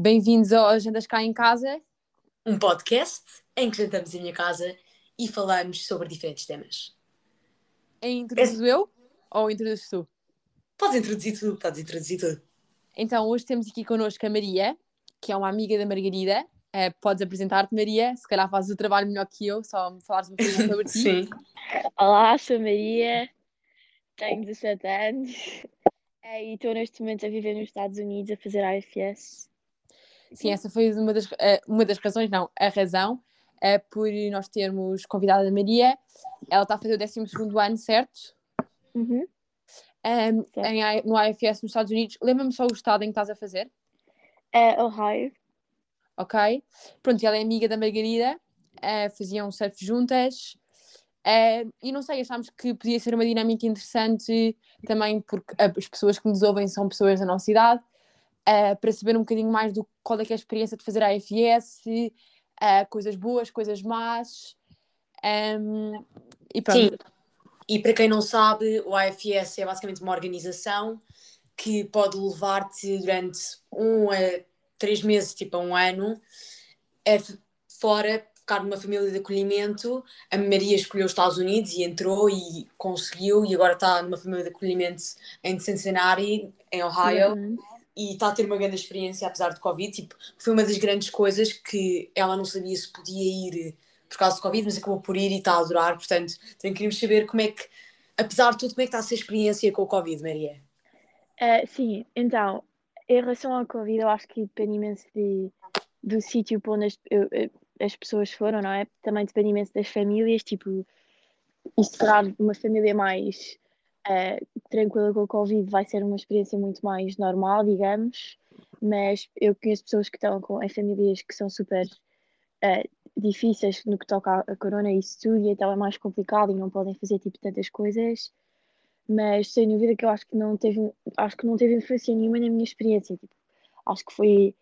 Bem-vindos ao Agendas Cá em Casa. Um podcast em que jantamos em minha casa e falamos sobre diferentes temas. Introduzo eu ou introduzes tu? Podes introduzir tudo, podes introduzir tudo. Então, hoje temos aqui connosco a Maria, que é uma amiga da Margarida. Eh, podes apresentar-te, Maria. Se calhar fazes o trabalho melhor que eu, só me falares um bocadinho sobre ti. Sim. Olá, sou Maria, tenho 17 anos eh, e estou neste momento a viver nos Estados Unidos a fazer AFS. Sim, essa foi uma das, eh, uma das razões, não, a razão, é por nós termos convidado a Maria. Ela está a fazer o 12 ano, certo? Uhum. Certo. em no IFS nos Estados Unidos. Lembra-me só o estado em que estás a fazer, É Ohio. ok? Pronto, ela é amiga da Margarida, eh, faziam surf juntas. e não sei, achámos que podia ser uma dinâmica interessante também porque as pessoas que nos ouvem são pessoas da nossa idade, eh, para saber um bocadinho mais do qual é que é a experiência de fazer a AFS, eh, coisas boas, coisas más. ehm, e pronto. Sim. E para quem não sabe, o AFS é basicamente uma organização que pode levar-te durante um a três meses, tipo a um ano, a fora, ficar numa família de acolhimento. A Maria escolheu os Estados Unidos e entrou e conseguiu, e agora está numa família de acolhimento em Cincinnati, em Ohio. Uhum. E está a ter uma grande experiência apesar de Covid. Tipo, foi uma das grandes coisas que ela não sabia se podia ir por causa do Covid, mas acabou por ir e está a adorar. Portanto, também queríamos saber como é que, apesar de tudo, como é que está a ser a experiência com o Covid, Maria? Eh, sim, então, em relação ao Covid, eu acho que depende imenso de, do sítio para onde as, eu- as pessoas foram, não é? Também depende imenso das famílias, tipo, e se calhar uma família mais eh, tranquila com o Covid vai ser uma experiência muito mais normal, digamos, mas eu conheço pessoas que estão com, em famílias que são super eh, difíceis no que toca a corona e isso tudo, e então é mais complicado e não podem fazer tipo tantas coisas, mas sem dúvida que eu acho que não teve, acho que não teve influência nenhuma na minha experiência, tipo, acho que foi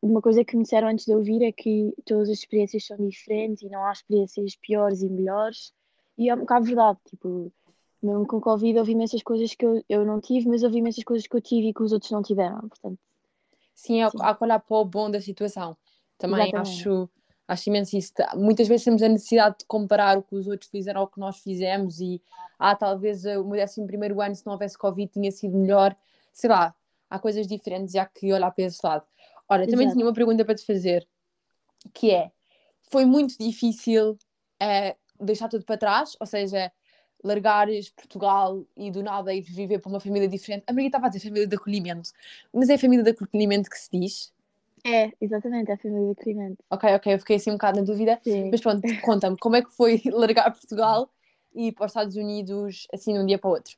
uma coisa que me disseram antes de eu vir é que todas as experiências são diferentes e não há experiências piores e melhores, e é um bocado verdade, tipo, mesmo com o Covid houve imensas coisas que eu, eu não tive, mas houve imensas coisas que eu tive e que os outros não tiveram, portanto, Sim, há, Sim. há que olhar para o bom da situação. Também Exatamente. acho, acho imenso isso. Tá- Muitas vezes temos a necessidade de comparar o que os outros fizeram ao que nós fizemos e, ah, talvez eh, o meu 11 primeiro ano, se não houvesse Covid, tinha sido melhor. Sei lá, há coisas diferentes e há que olhar para esse lado. Ora, também Exato. tinha uma pergunta para te fazer, que é, foi muito difícil eh, deixar tudo para trás? Ou seja, largares Portugal e do nada ir viver para uma família diferente. A Maria estava a dizer família de acolhimento, mas é família de acolhimento que se diz? é, exatamente, é a família de acolhimento. Ok, ok, eu fiquei assim um bocado na dúvida. Sim. Mas pronto, conta-me, como é que foi largar Portugal e ir para os Estados Unidos assim de um dia para o outro?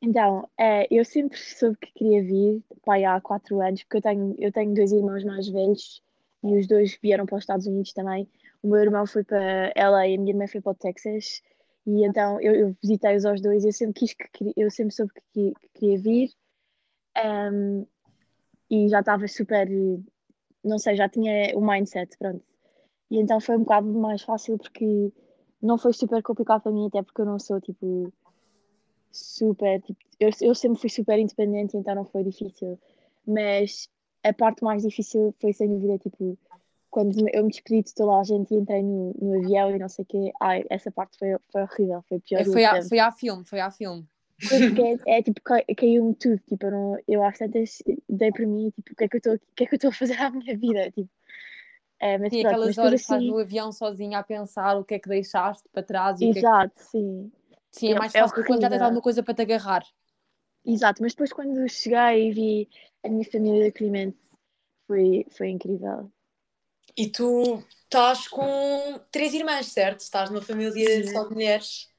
Então, eh, eu sempre soube que queria vir, pai, há quatro anos, porque eu tenho, eu tenho dois irmãos mais velhos e os dois vieram para os Estados Unidos também. O meu irmão foi para LA e a minha irmã foi para o Texas. E então eu, eu visitei-os aos dois e eu sempre quis que eu sempre soube que, que- que queria vir. Ahm, e já estava super, não sei, já tinha o mindset, pronto. E então foi um bocado mais fácil porque não foi super complicado para mim, até porque eu não sou tipo super, tipo, eu, eu sempre fui super independente, então não foi difícil. Mas a parte mais difícil foi sem dúvida, tipo, quando eu me despedi de toda a gente e entrei no, no avião e não sei o quê, ai, essa parte foi, foi horrível, foi a pior É, foi, a, foi à filme, foi à filme. Porque é, é, tipo, cai- caiu-me tudo, tipo, eu, não, eu às tantas dei para mim, tipo, o que é que eu é que eu estou a fazer à minha vida, tipo. É, mas Sim, pronto, aquelas mas horas que estás assim, no avião sozinha a pensar o que é que deixaste para trás e o que é que... exato, sim. Sim, é É- mais é fácil quando já tens alguma coisa para te agarrar. Exato, mas depois quando cheguei e vi a minha família de acolhimento, foi, foi incrível. E tu estás com três irmãs, certo? Estás numa família Sim. só de mulheres.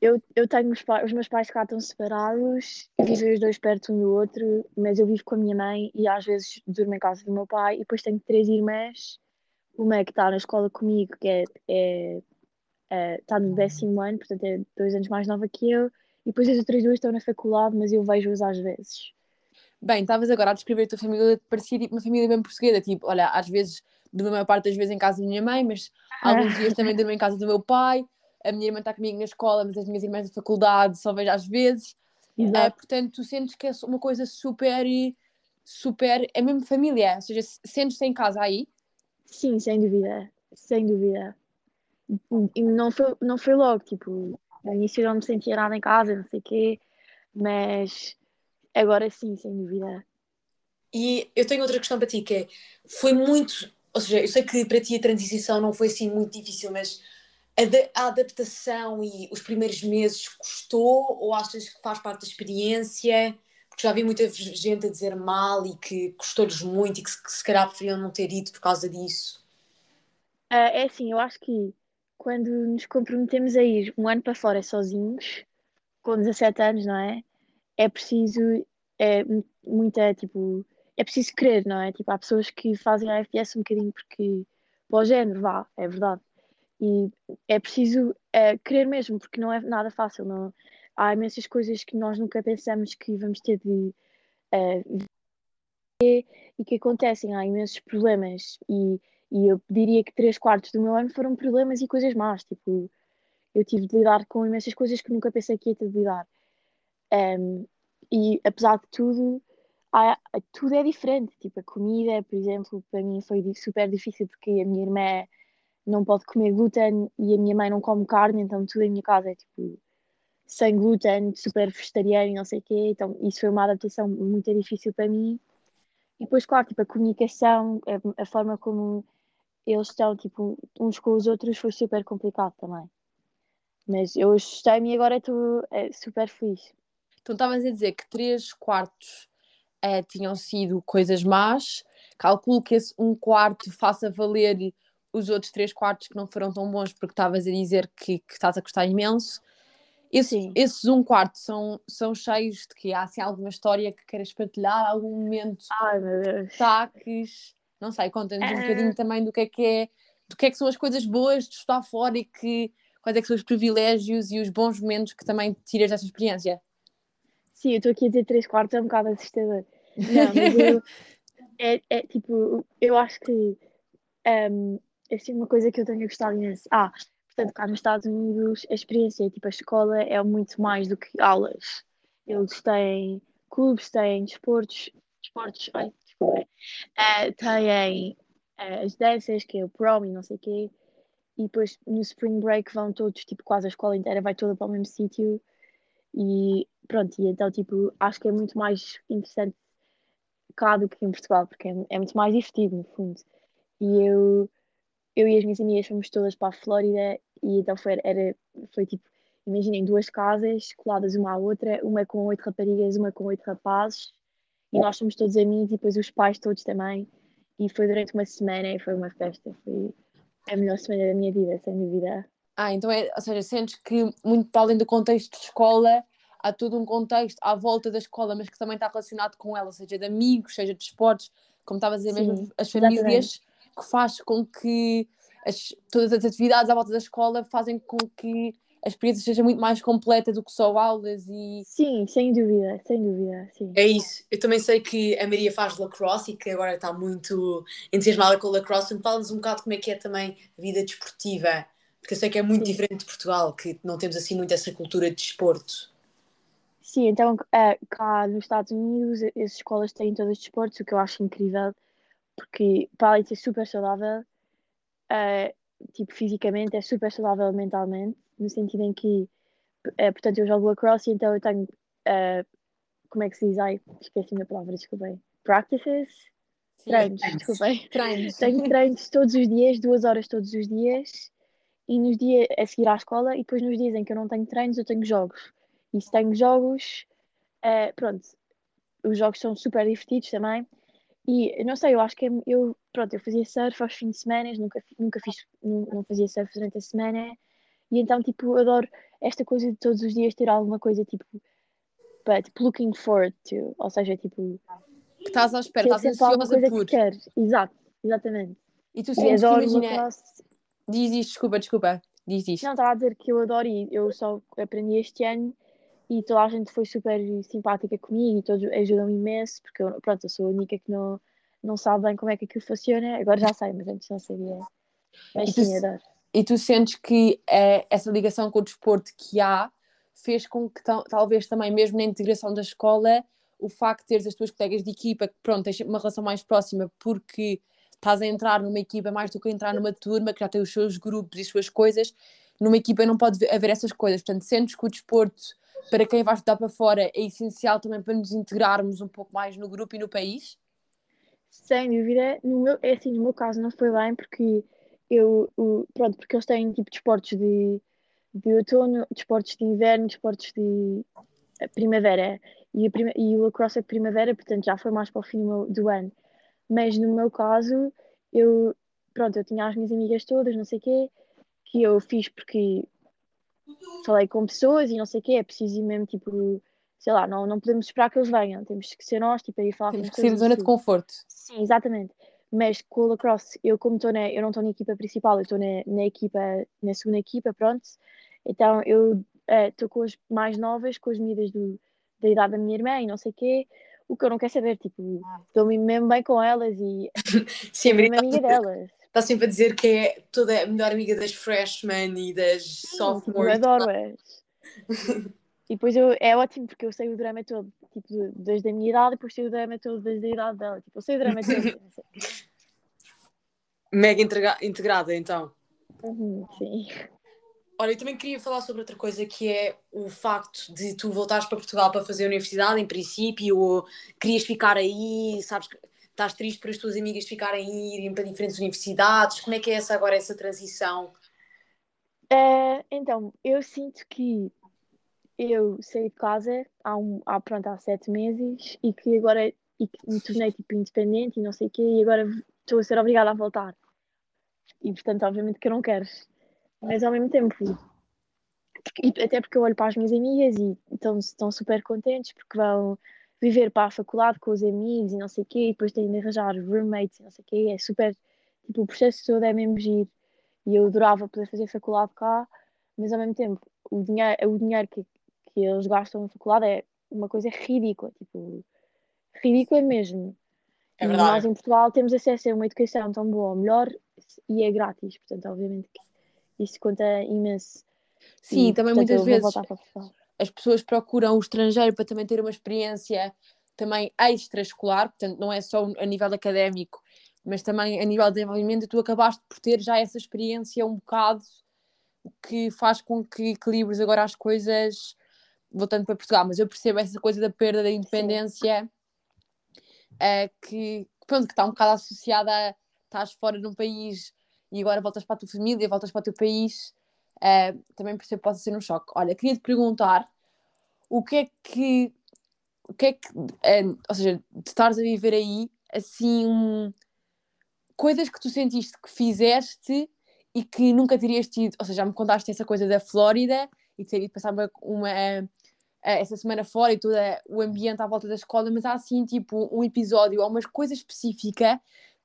Eu, eu tenho os, os meus pais cá estão separados, vivem os dois perto um do outro, mas eu vivo com a minha mãe e às vezes durmo em casa do meu pai. E depois tenho três irmãs, uma que está na escola comigo, que é, é, é- está no décimo ano, portanto é dois anos mais nova que eu, e depois as outras duas estão na faculdade, mas eu vejo-as às vezes. Bem, estavas agora a descrever a tua família, parecia tipo uma família bem portuguesa, tipo, olha, às vezes, uma maior parte das vezes em casa da minha mãe, mas alguns dias também durmo em casa do meu pai, a minha irmã está comigo na escola, mas as minhas irmãs da faculdade só vejo às vezes. Ah, Exato. portanto, tu sentes que é uma coisa super, super. É mesmo família, ou seja, sentes-te em casa aí? Sim, sem dúvida, sem dúvida. E não foi, não foi logo, tipo, no início eu não me sentia nada em casa, não sei o quê, mas agora sim, sem dúvida. E eu tenho outra questão para ti, que é, foi muito, ou seja, eu sei que para ti a transição não foi assim muito difícil, mas a, adaptação e os primeiros meses custou ou achas que faz parte da experiência? Porque já vi muita gente a dizer mal e que custou-lhes muito e que, que se calhar preferiam não ter ido por causa disso. Uh, é assim, eu acho que quando nos comprometemos a ir um ano para fora sozinhos, com 17 anos, não é? É preciso é, muita, tipo, é preciso querer, não é? Tipo, há pessoas que fazem a FPS um bocadinho porque, para o género, vá, é verdade. E é preciso é, mesmo, porque não é nada fácil. Não, há imensas coisas que nós nunca pensamos que vamos ter de é, ver e que acontecem. Há imensos problemas. E, e eu diria que três quartos do meu ano foram problemas e coisas más. Tipo, eu tive de lidar com imensas coisas que nunca pensei que ia ter de lidar. Um, e apesar de tudo, há, tudo é diferente. Tipo, a comida, por exemplo, para mim foi super difícil porque a minha irmã não pode comer glúten e a minha mãe não come carne, então tudo em minha casa é tipo sem glúten, super vegetariano e não sei o quê, então isso foi uma adaptação muito difícil para mim. E depois, claro, tipo, a comunicação, a, a forma como eles estão, tipo, uns com os outros foi super complicado também. Mas eu assustei-me e agora estou é, super feliz. Então estavas a dizer que três quartos é, tinham sido coisas más, calculo que esse um quarto faça valer os outros três quartos que não foram tão bons porque estavas a dizer que, que estás a gostar imenso. Esse, esses um quarto são, são cheios de que há assim alguma história que queiras partilhar, algum momento Ai, meu Deus. destaques, não sei, conta-nos é... um bocadinho também do que é que é, do que é que são as coisas boas de estar fora e que, quais é que são os privilégios e os bons momentos que também tiras dessa experiência. Sim, eu estou aqui a dizer três quartos, é um bocado assustador. Não, mas eu, é, é tipo, eu acho que um, assim, uma coisa que eu tenho gostado imenso. Ah, portanto, cá nos Estados Unidos a experiência, tipo, a escola é muito mais do que aulas. Eles têm clubes, têm desportos, desportos, ai, desculpa, uh, têm uh, as danças, que é o prom e não sei o quê, e depois no spring break vão todos, tipo, quase a escola inteira vai toda para o mesmo sítio, e pronto, e então, tipo, acho que é muito mais interessante cá do que em Portugal, porque é, é muito mais divertido, no fundo. E eu eu e as minhas amigas fomos todas para a Flórida e então foi, era, foi tipo, imaginem, duas casas coladas uma à outra, uma com oito raparigas, uma com oito rapazes, e nós somos todos amigos e depois os pais todos também. E foi durante uma semana e foi uma festa, foi a melhor semana da minha vida, sem dúvida. Ah, então é, ou seja, sentes que muito para além do contexto de escola, há todo um contexto à volta da escola, mas que também está relacionado com ela, seja de amigos, seja de esportes, como estava a dizer mesmo, Sim, as famílias. Exatamente que faz com que as, todas as atividades à volta da escola fazem com que a experiência seja muito mais completa do que só aulas e... Sim, sem dúvida, sem dúvida, sim. É isso. Eu também sei que a Maria faz lacrosse e que agora está muito entusiasmada com o lacrosse. Então fala-nos um bocado como é que é também a vida desportiva, porque eu sei que é muito sim. diferente de Portugal, que não temos assim muito essa cultura de desporto. Sim, então uh, cá nos Estados Unidos as escolas têm todos os desportos, o que eu acho incrível porque para além de ser super saudável, uh, tipo, fisicamente, é super saudável mentalmente, no sentido em que, uh, portanto, eu jogo lacrosse, então eu tenho, como é que se diz? Ai, esqueci a palavra, desculpem. Practices? Sim, treinos, desculpem. Treinos. Tenho treinos todos os dias, duas horas todos os dias, e nos dias a seguir à escola, e depois nos dias em que eu não tenho treinos, eu tenho jogos. E se tenho jogos, pronto, os jogos são super divertidos também, e não sei, eu acho que é, eu, pronto, eu fazia surf aos fins de semana, nunca, nunca fiz, não, não fazia surf durante a semana, e então, tipo, adoro esta coisa de todos os dias ter alguma coisa, tipo, tipo, looking forward to, ou seja, tipo... Que estás à espera, estás ansiosa por... Que queres. Exato, exatamente. E tu sentes imagina... Diz isto, desculpa, desculpa, diz isto. Não, estava a dizer que eu adoro e eu só aprendi este ano e toda a gente foi super simpática comigo e todos ajudam imenso, porque eu, pronto, eu sou a única que não, não sabe bem como é que aquilo funciona, agora já sei, mas antes não sabia. Mas sim, adoro. E tu sentes que é, essa ligação com o desporto que há fez com que talvez também, mesmo na integração da escola, o facto de teres as tuas colegas de equipa, que pronto, tens uma relação mais próxima porque estás a entrar numa equipa mais do que entrar numa turma que já tem os seus grupos e as suas coisas, numa equipa não pode haver essas coisas. Portanto, sentes que o desporto, para quem vai estudar para fora, é essencial também para nos integrarmos um pouco mais no grupo e no país? Sem dúvida. No meu, é assim, no meu caso não foi bem porque eu, o, pronto, porque eles têm tipo de esportes de, de outono, desportos de inverno, desportos de primavera e, a e o lacrosse é de primavera, portanto já foi mais para o fim do ano. Mas no meu caso, eu, pronto, eu tinha as minhas amigas todas, não sei o quê, que eu fiz porque falei com pessoas e não sei o quê, é preciso ir mesmo, tipo, sei lá, não, não podemos esperar que eles venham, temos que ser nós, tipo, aí falar Temos com que sair da zona de conforto. Sim, exatamente. Mas com o lacrosse, eu como estou na, eu não estou na equipa principal, eu estou na, na equipa, na segunda equipa, pronto. Então eu estou uh, com as mais novas, com as medidas do, da idade da minha irmã e não sei o quê. O que eu não quero saber, tipo, estou-me mesmo bem com elas e Sim, a sou mesmo amiga delas. está sempre a dizer que é toda a melhor amiga das freshmen e das Sim, tipo, sophomores. eu adoro-as. E depois eu, é ótimo porque eu sei o drama todo, tipo, desde a minha idade e depois sei o drama todo desde a idade dela. Tipo, eu sei o drama todo. Mega integra- integrada, então. Uhum, sim. Olha, eu também queria falar sobre outra coisa que é o facto de tu voltares para Portugal para fazer a universidade, em princípio, ou querias ficar aí, sabes estás triste por as tuas amigas ficarem aí, irem para diferentes universidades. Como é que é essa agora, essa transição? Eh, então, eu sinto que eu saí de casa há, um, há, pronto, há sete meses e que agora e que me tornei tipo independente e não sei o quê, e agora estou a ser obrigada a voltar. E portanto, obviamente que eu não quero. Mas ao mesmo tempo, até porque eu olho para as minhas amigas e estão, estão super contentes porque vão viver para a faculdade com os amigos e não sei o quê, e depois têm de arranjar roommates e não sei o quê, é super, tipo, o processo todo é mesmo giro. E eu adorava poder fazer faculdade cá, mas ao mesmo tempo, o dinheiro, o dinheiro que, que eles gastam na faculdade é uma coisa ridícula, tipo, ridícula mesmo. É E nós em Portugal temos acesso a uma educação tão boa, ou melhor, e é grátis, portanto, obviamente que isso conta imenso. Sim, E, também portanto, muitas vezes as pessoas procuram o estrangeiro para também ter uma experiência também extraescolar, portanto não é só a nível académico, mas também a nível de desenvolvimento, tu acabaste por ter já essa experiência um bocado que faz com que equilibres agora as coisas voltando para Portugal, mas eu percebo essa coisa da perda da independência eh, que, pronto, que está um bocado associada a estás fora de um país e agora voltas para a tua família, voltas para o teu país, eh, também percebo que possa ser um choque. Olha, queria te perguntar o que é que o que é que, eh, ou seja, de estares a viver aí, assim, um- coisas que tu sentiste que fizeste e que nunca terias tido, ou seja, já me contaste essa coisa da Flórida e ter ido passar uma, uma, eh, essa semana fora e todo o ambiente à volta da escola, mas há assim, tipo, um episódio ou uma coisa específica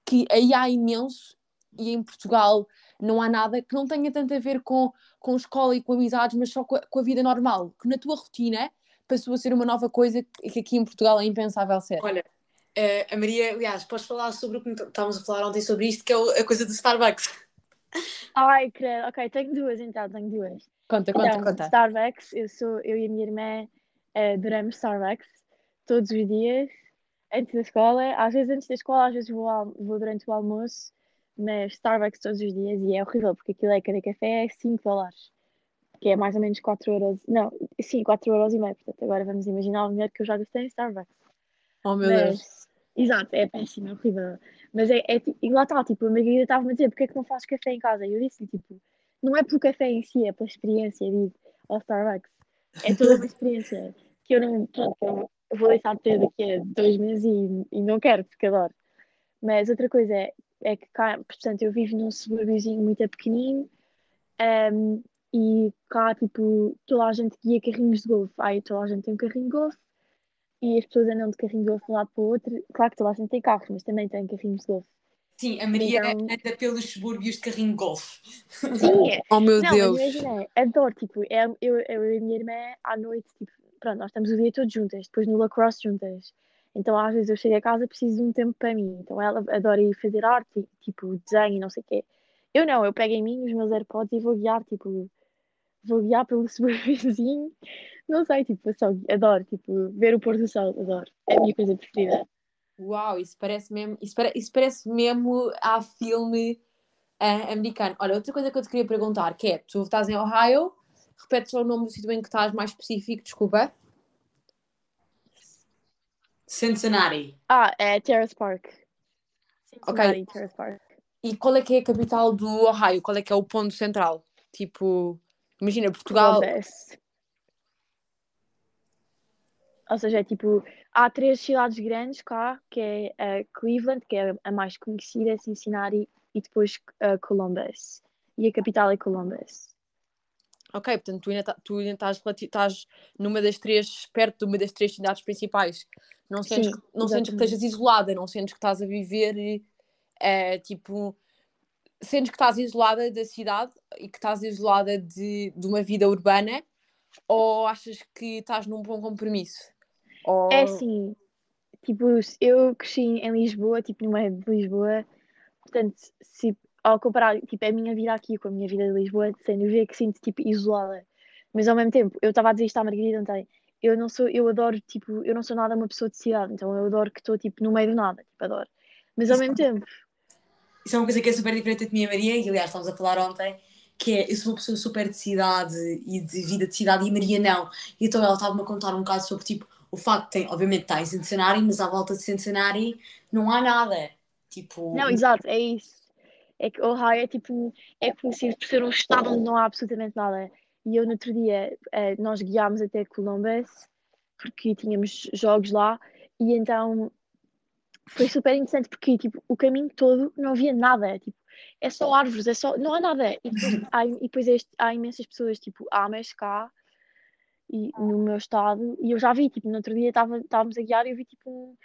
que aí há imenso e em Portugal não há nada que não tenha tanto a ver com, com escola e com amizades, mas só com a, com a vida normal, que na tua rotina passou a ser uma nova coisa que, que aqui em Portugal é impensável ser. Olha, eh, a Maria, aliás, podes falar sobre o que estávamos a falar ontem sobre isto, que é o- a coisa do Starbucks. Ai, credo. Ok, tenho duas então, tenho duas. Conta, conta, Então, conta. Starbucks, eu sou, eu e a minha irmã eh, adoramos Starbucks todos os dias, antes da escola, às vezes antes da escola, às vezes vou, vou durante o almoço, mas Starbucks todos os dias e é horrível, porque aquilo é cada café é 5 dólares, que é mais ou menos 4 euros, não, sim, 4 euros e meio, portanto agora vamos imaginar o dinheiro que eu já gastei em Starbucks. Oh meu Deus. Mas, exato, é péssimo, é horrível. Mas é, é e lá está, tipo, a Margarida estava-me a dizer porque é que não fazes café em casa? E eu disse tipo, não é pelo café em si, é pela experiência de ir ao Starbucks. É toda uma experiência que eu não, pronto, eu vou deixar de ter daqui a dois meses e, e não quero, porque adoro. Mas outra coisa é, é que cá, portanto, eu vivo num subúrbiozinho muito pequenino um, e cá, tipo, toda a gente guia carrinhos de golfe. Aí toda a gente tem um carrinho de golfe e as pessoas andam de carrinho de golfe de um lado para o outro. Claro que toda a gente tem carros, mas também tem carrinhos de golfe. Sim, a Maria Então- anda pelos subúrbios de carrinho de golfe. Sim, é. Oh meu Não, Deus. imagina, adoro, tipo, é, eu, eu e a minha irmã à noite, tipo, pronto, nós estamos o dia todo juntas, depois no lacrosse juntas. Então às vezes eu chego a casa preciso de um tempo para mim. Então ela adora ir fazer arte, e, tipo, desenho e não sei o quê. Eu não, eu pego em mim os meus AirPods e vou guiar, tipo, vou guiar pelo vizinho. Não sei, tipo, só adoro, tipo, ver o pôr do sol, adoro. É a minha coisa preferida. Uau, isso parece mesmo, isso, isso parece mesmo a filme uh, americano. Olha, outra coisa que eu te queria perguntar, que é, tu estás em Ohio, repete só o nome do sítio em que estás mais específico, desculpa. Cincinnati. Ah, é Terrace Park. Cincinnati, Ok. Terrace Park. E qual é que é a capital do Ohio? Qual é que é o ponto central? Tipo, imagina, Portugal... Columbus. Ou seja, é tipo, há três cidades grandes cá, que é eh, Cleveland, que é a mais conhecida, Cincinnati, e depois eh, Columbus. E a capital é Columbus. Ok, portanto, tu ainda, tá- tu ainda estás, estás numa das três, perto de uma das três cidades principais. Não sentes, Sim, que, não sentes que estejas isolada, não sentes que estás a viver, eh, tipo, sentes que estás isolada da cidade e que estás isolada de, de uma vida urbana ou achas que estás num bom compromisso? Ou... É assim, tipo, eu cresci em Lisboa, tipo, no meio de Lisboa, portanto, se, ao comparar, tipo, a minha vida aqui com a minha vida de Lisboa, sem dúvida que sinto, tipo, isolada. Mas ao mesmo tempo, eu estava a dizer isto à Margarida ontem, eu não sou, eu adoro, tipo, eu não sou nada uma pessoa de cidade, então eu adoro que estou, tipo, no meio do nada, tipo, adoro. Mas ao Isso mesmo tempo, Isso é uma coisa que é super diferente de mim e a Maria, e aliás estávamos a falar ontem, que é, eu sou uma pessoa super de cidade e de vida de cidade e Maria não. E então ela estava-me a contar um bocado sobre, tipo, o facto de, tem, obviamente, está em Cincinnati, mas à volta de Cincinnati não há nada. Tipo, não, exato, é isso. É que Ohio é, tipo, é conhecido por ser um estado onde não há absolutamente nada. E eu, no outro dia, eh, nós guiámos até Columbus, porque tínhamos jogos lá, e então foi super interessante porque tipo, o caminho todo não havia nada, tipo, é só árvores, é só, não há nada. E depois, há, e depois este- há imensas pessoas, tipo, amas cá e, no meu estado, e eu já vi, tipo, no outro dia estávamos a guiar e eu vi tipo um-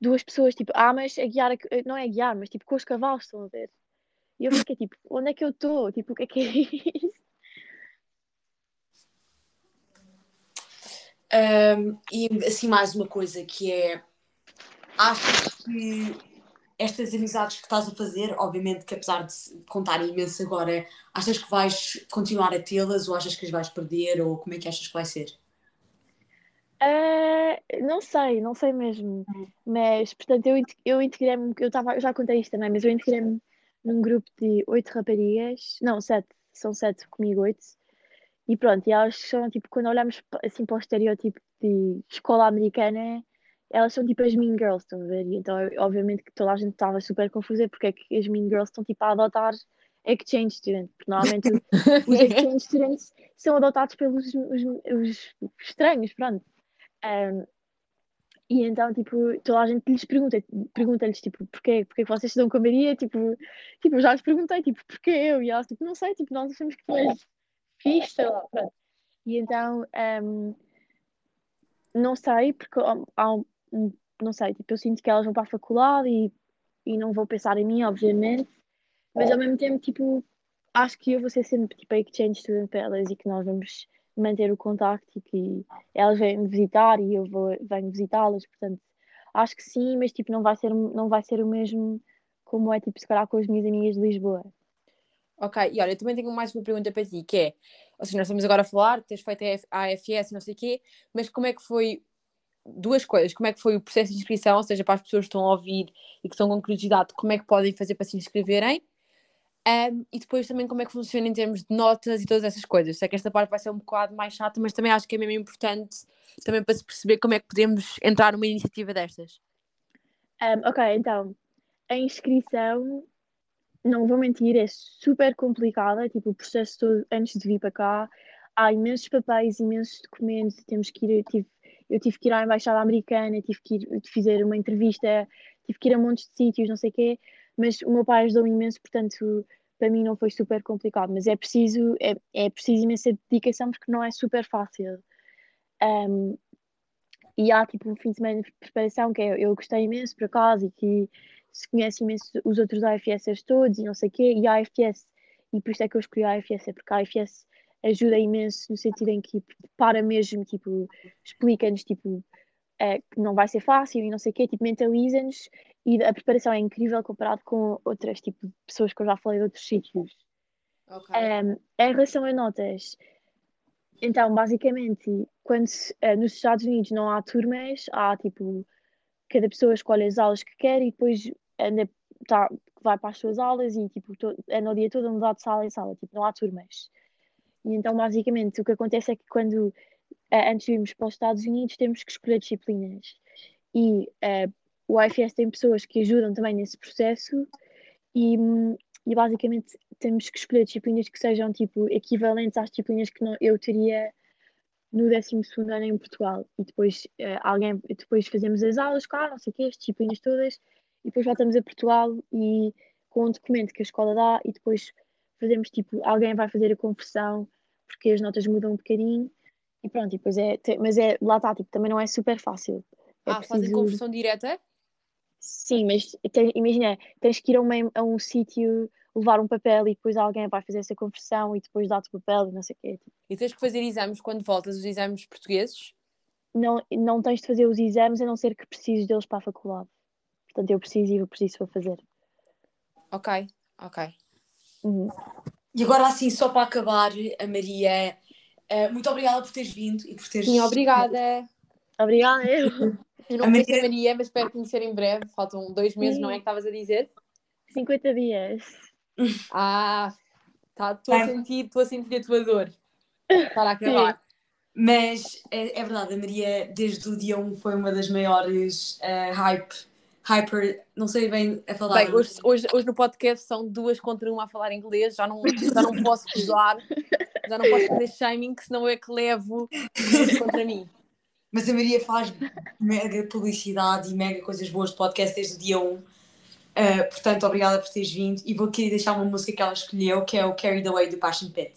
duas pessoas, tipo, amas a guiar, a- não é a guiar, mas tipo com os cavalos, estão a ver? E eu fiquei tipo, onde é que eu estou? Tipo, o que é que é isso? Um, e assim, mais uma coisa que é. Achas que estas amizades que estás a fazer, obviamente que apesar de se contarem imenso agora, achas que vais continuar a tê-las ou achas que as vais perder ou como é que achas que vai ser? Ah, não sei, não sei mesmo. Mas, portanto, eu, eu integrei-me, eu, tava, eu já contei isto também, mas eu integrei-me num grupo de oito raparigas, não, sete, são sete comigo, oito. E pronto, e elas são tipo, quando olhamos assim para o estereótipo de escola americana, elas são tipo as Mean Girls, estão a ver? E então, obviamente, que toda a gente estava super confusa porque é que as Mean Girls estão tipo a adotar exchange students, porque normalmente os exchange students são adotados pelos os, os estranhos, pronto. Um, e então, tipo, toda a gente lhes pergunta, pergunta-lhes, tipo, porquê, porquê que vocês dão com a Maria? Tipo, tipo, já lhes perguntei, tipo, porquê eu? E elas, tipo, não sei, tipo, nós achamos que tu és fixe, lá, pronto. E então, um, não sei, porque há, um, não sei, tipo, eu sinto que elas vão para a faculdade e, e não vou pensar em mim, obviamente, mas ao mesmo tempo, tipo, acho que eu vou ser sempre, tipo, a exchange student para elas e que nós vamos manter o contacto e que elas vêm me visitar e eu vou, venho visitá-las, portanto, acho que sim, mas, tipo, não vai ser, não vai ser o mesmo como é, tipo, se calhar com as minhas amigas de Lisboa. Ok, e olha, eu também tenho mais uma pergunta para ti, que é, ou seja, nós estamos agora a falar, tens feito a AFS, não sei o quê, mas como é que foi, duas coisas, como é que foi o processo de inscrição, ou seja, para as pessoas que estão a ouvir e que estão com curiosidade, como é que podem fazer para se inscreverem, Ahm, e depois também como é que funciona em termos de notas e todas essas coisas. Sei que esta parte vai ser um bocado mais chata, mas também acho que é mesmo importante também para se perceber como é que podemos entrar numa iniciativa destas. Um, ok, então, a inscrição, não vou mentir, é super complicada, tipo, o processo todo antes de vir para cá, há imensos papéis, imensos documentos, temos que ir, eu tive, eu tive que ir à Embaixada Americana, tive que ir fazer uma entrevista, tive que ir a montes de sítios, não sei o quê, mas o meu pai ajudou-me imenso, portanto, para mim não foi super complicado, mas é preciso, é, é preciso imensa dedicação porque não é super fácil. Um, e há tipo um fim de semana de preparação que é, eu gostei imenso por acaso e que se conhece imenso os outros AFS todos e não sei o quê, e a AFS, e por isso é que eu escolhi a AFS, é porque a AFS ajuda imenso no sentido em que para mesmo, tipo, explica-nos, tipo, é, que não vai ser fácil e não sei o quê, tipo, mentaliza-nos e a preparação é incrível comparado com outras, tipo, pessoas que eu já falei de outros sítios. Ok. Um, em relação a notas, Então, basicamente, quando eh, nos Estados Unidos não há turmas, há tipo, cada pessoa escolhe as aulas que quer e depois anda, tá, vai para as suas aulas e tipo, to, anda o dia todo a mudar de sala em sala, tipo, não há turmas. E então, basicamente, o que acontece é que quando, eh, antes de irmos para os Estados Unidos, temos que escolher disciplinas. E eh, o IFS tem pessoas que ajudam também nesse processo e, hum, e basicamente temos que escolher disciplinas que sejam tipo equivalentes às disciplinas que não- eu teria no 12 ano em Portugal. E depois eh, alguém, depois fazemos as aulas cá, não sei o quê, as disciplinas todas, e depois voltamos a Portugal e com um documento que a escola dá e depois fazemos tipo, alguém vai fazer a conversão porque as notas mudam um bocadinho e pronto, e depois é, te- mas é, lá está, tipo, também não é super fácil. É ah, fazem preciso- conversão direta? Sim, mas tem- imagina, tens que ir a, uma- a um sítio, levar um papel e depois alguém vai fazer essa conversão e depois dá-te o papel e não sei o quê. Tipo, E tens que fazer exames quando voltas, os exames portugueses? não, não tens de fazer os exames a não ser que precises deles para a faculdade. Portanto, eu preciso e eu preciso vou fazer. Ok, ok. Uhum. E agora, assim, só para acabar, a Maria, eh, muito obrigada por teres vindo e por teres. Sim, obrigada. Obrigada, eu. Eu não A conheço a Maria- Maria, mas espero conhecer em breve. Faltam dois meses, não é que estavas a dizer? 50 dias. Ah, tá, estou a Vai. sentir, estou a sentir a tua dor. Para acabar. Mas é, é verdade, a Maria, desde o dia 1, foi uma das maiores eh, hype, hyper, não sei bem a falar. Bem, hoje, hoje, hoje no podcast são duas contra uma a falar inglês, já não, já não posso usar, já não posso fazer shaming, senão eu é que levo contra mim. Mas a Maria faz mega publicidade e mega coisas boas de podcast desde o dia 1. Eh, portanto, obrigada por teres vindo. E vou querer deixar uma música que ela escolheu, que é o Carried Away do Passion Pit.